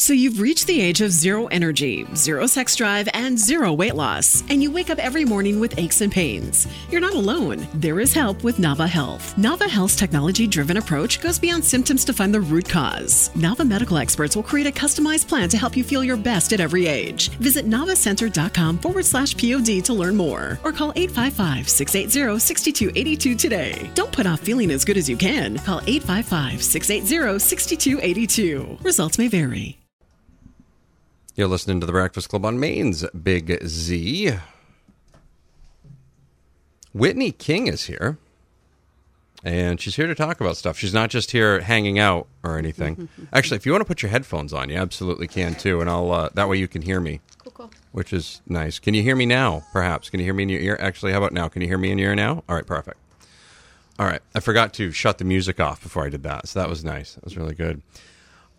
So you've reached the age of zero energy, zero sex drive, and zero weight loss, and you wake up every morning with aches and pains. You're not alone. There is help with Nava Health. Nava Health's technology driven approach goes beyond symptoms to find the root cause. Nava medical experts will create a customized plan to help you feel your best at every age. Visit navacenter.com forward slash POD to learn more, or call 855 680 6282 today. Don't put off feeling as good as you can. Call 855 680 6282. Results may vary. You're listening to the Breakfast Club on Maine's Big Z. Whitney King is here, and she's here to talk about stuff. She's not just here hanging out or anything. Actually, if you want to put your headphones on, you absolutely can too, and I'll uh, that way you can hear me, Cool, cool. which is nice. Can you hear me now? Perhaps can you hear me in your ear? Actually, how about now? Can you hear me in your ear now? All right, perfect. All right, I forgot to shut the music off before I did that, so that was nice. That was really good.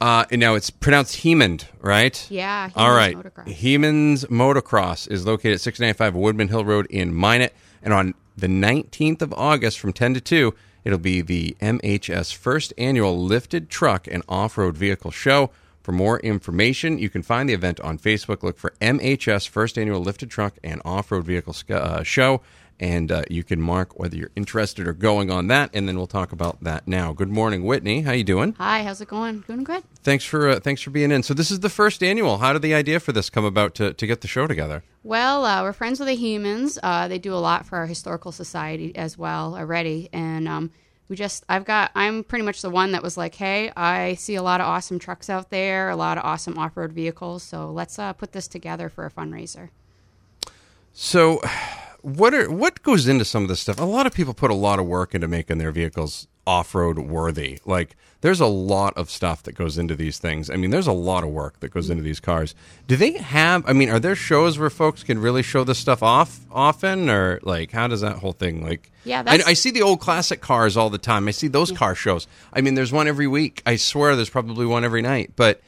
Uh, and now it's pronounced Hemond, right? Yeah. All Hemond's right. Motocross. Hemond's Motocross is located at 695 Woodman Hill Road in Minot. And on the 19th of August from 10 to 2, it'll be the MHS first annual lifted truck and off road vehicle show. For more information, you can find the event on Facebook. Look for MHS first annual lifted truck and off road vehicle sc- uh, show. And uh, you can mark whether you're interested or going on that, and then we'll talk about that now. Good morning, Whitney. How you doing? Hi, how's it going? Doing good. Thanks for uh, thanks for being in. So this is the first annual. How did the idea for this come about to, to get the show together? Well, uh, we're friends with the Hemonds. Uh, they do a lot for our historical society as well already, and um, we just I've got I'm pretty much the one that was like, hey, I see a lot of awesome trucks out there, a lot of awesome off road vehicles, so let's uh, put this together for a fundraiser. So, what are what goes into some of this stuff? A lot of people put a lot of work into making their vehicles off-road worthy. Like there's a lot of stuff that goes into these things. I mean, there's a lot of work that goes into these cars. Do they have I mean, are there shows where folks can really show this stuff off often or like how does that whole thing like Yeah, I, I see the old classic cars all the time. I see those car shows. I mean, there's one every week. I swear there's probably one every night, but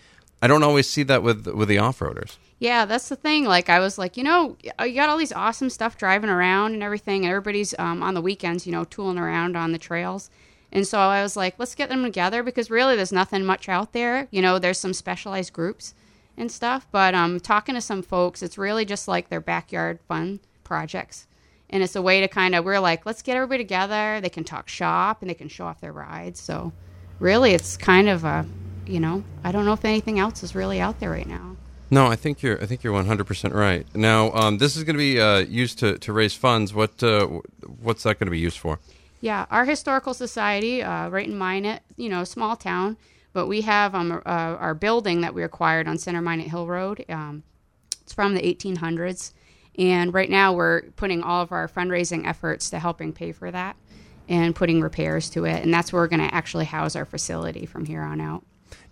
I don't always see that with with the off-roaders. Yeah, that's the thing. Like, I was like, you know, you got all these awesome stuff driving around and everything, and everybody's um, on the weekends, you know, tooling around on the trails. And so I was like, let's get them together because really there's nothing much out there. You know, there's some specialized groups and stuff, but um, talking to some folks, it's really just like their backyard fun projects. And it's a way to kind of, we're like, let's get everybody together. They can talk shop and they can show off their rides. So really, it's kind of a, you know, I don't know if anything else is really out there right now. No, I think you're. I think you're 100 percent right. Now, um, this is going to be uh, used to, to raise funds. What uh, what's that going to be used for? Yeah, our historical society, uh, right in Minot, you know, small town, but we have um, uh, our building that we acquired on Center Minot Hill Road. Um, it's from the 1800s, and right now we're putting all of our fundraising efforts to helping pay for that and putting repairs to it, and that's where we're going to actually house our facility from here on out.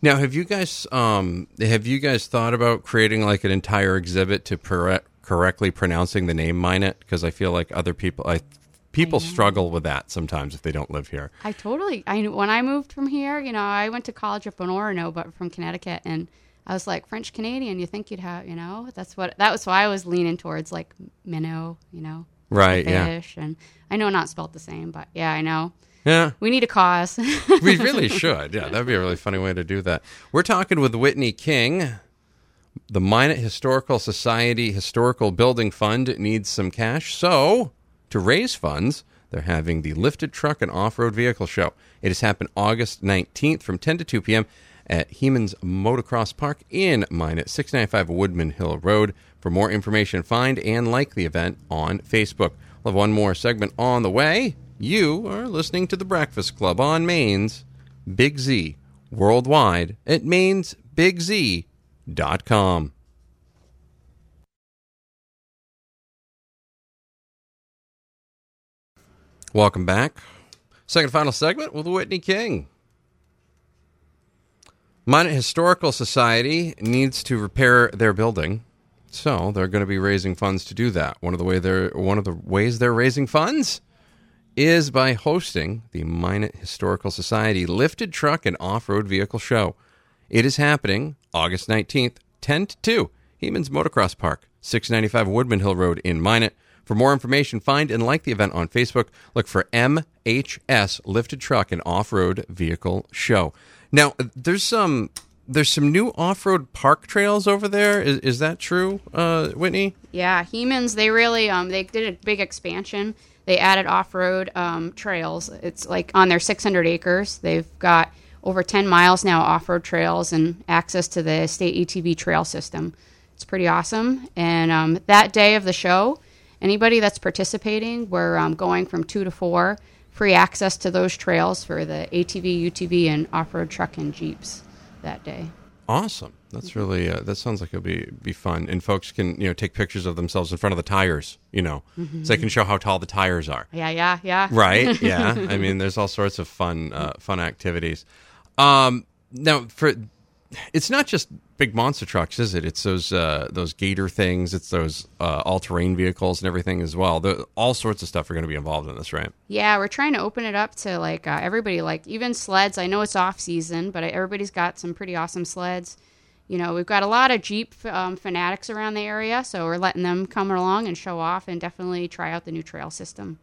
Now, have you guys um, have you guys thought about creating like an entire exhibit to correct, correctly pronouncing the name Minot? Because I feel like other people, I people struggle with that sometimes if they don't live here. I totally. I when I moved from here, you know, I went to college up in Orono, but from Connecticut, and I was like French Canadian. You think you'd have, you know, that's what that was. why I was leaning towards like minnow, you know, Right, yeah. fish, and I know not spelled the same, but yeah, I know. Yeah, We need a cause. we really should. Yeah, that'd be a really funny way to do that. We're talking with Whitney King. The Minot Historical Society Historical Building Fund needs some cash. So, to raise funds, they're having the Lifted Truck and Off Road Vehicle Show. It has happened August 19th from 10 to 2 p.m. at Hemond's Motocross Park in Minot, 695 Woodman Hill Road. For more information, find and like the event on Facebook. We'll have one more segment on the way. You are listening to The Breakfast Club on Maine's Big Z worldwide at mainesbigz.com. Welcome back. Second final segment with Whitney King. Minot Historical Society needs to repair their building, so they're going to be raising funds to do that. One of the way they're one of the ways they're raising funds is by hosting the Minot Historical Society Lifted Truck and Off-Road Vehicle Show. It is happening August 19th, 10 to 2, Hemond's Motocross Park, 695 Woodman Hill Road in Minot. For more information, find and like the event on Facebook. Look for MHS Lifted Truck and Off Road Vehicle Show. Now, there's some there's some new off-road park trails over there. Is, is that true, uh, Whitney? Yeah, Hemond's they really um they did a big expansion. They added off-road um, trails. It's like on their 600 acres. They've got over 10 miles now off-road trails and access to the state ATV trail system. It's pretty awesome. And um, that day of the show, anybody that's participating, we're um, going from two to four, free access to those trails for the ATV, UTV, and off-road truck and jeeps that day. Awesome. That's really uh, that sounds like it'll be be fun, and folks can you know take pictures of themselves in front of the tires, you know, so they can show how tall the tires are. Yeah, yeah, yeah. Right? Yeah. I mean, there's all sorts of fun uh, fun activities. Um, now, for it's not just big monster trucks, is it? It's those uh, those gator things. It's those uh, all terrain vehicles and everything as well. All sorts of stuff are going to be involved in this, right? Yeah, we're trying to open it up to like uh, everybody, like even sleds. I know it's off season, but everybody's got some pretty awesome sleds. You know, we've got a lot of Jeep um, fanatics around the area, so we're letting them come along and show off and definitely try out the new trail system.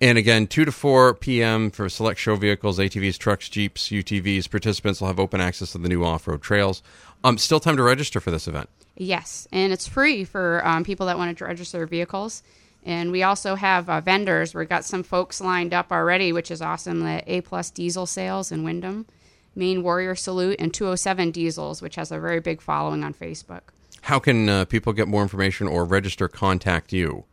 And again, 2 to 4 p.m. for select show vehicles, ATVs, trucks, Jeeps, UTVs. Participants will have open access to the new off road trails. Um, still time to register for this event. Yes, and it's free for um, people that want to register vehicles. And we also have uh, vendors. We've got some folks lined up already, which is awesome. The A Plus Diesel Sales in Windham, Maine Warrior Salute, and 207 Diesels, which has a very big following on Facebook. How can uh, people get more information or register, contact you?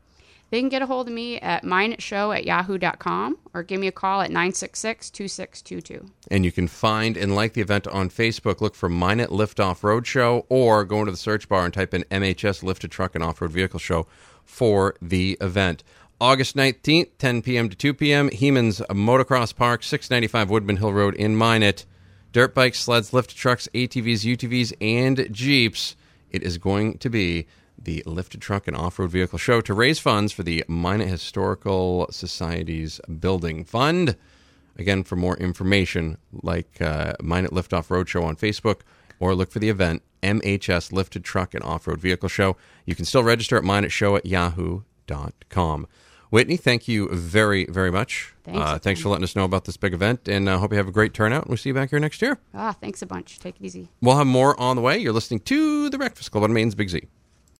They can get a hold of me at mineitshow at yahoo.com or give me a call at 966 2622. And you can find and like the event on Facebook. Look for Mine It Liftoff Roadshow or go into the search bar and type in MHS Lifted Truck and Off Road Vehicle Show for the event. August 19th, 10 p.m. to 2 p.m., Hemond's Motocross Park, 695 Woodman Hill Road in Minot. Dirt bikes, sleds, lift trucks, ATVs, UTVs, and Jeeps. It is going to be the Lifted Truck and Off Road Vehicle Show to raise funds for the Minot Historical Society's Building Fund. Again, for more information, like uh, Minot Liftoff Roadshow on Facebook, or look for the event MHS Lifted Truck and Off Road Vehicle Show. You can still register at minoteshow at yahoo.com. Whitney, thank you very, very much. Thanks. Uh, thanks for letting us know about this big event, and I uh, hope you have a great turnout. And we'll see you back here next year. Ah, thanks a bunch. Take it easy. We'll have more on the way. You're listening to The Breakfast Club on Maine's Big Z.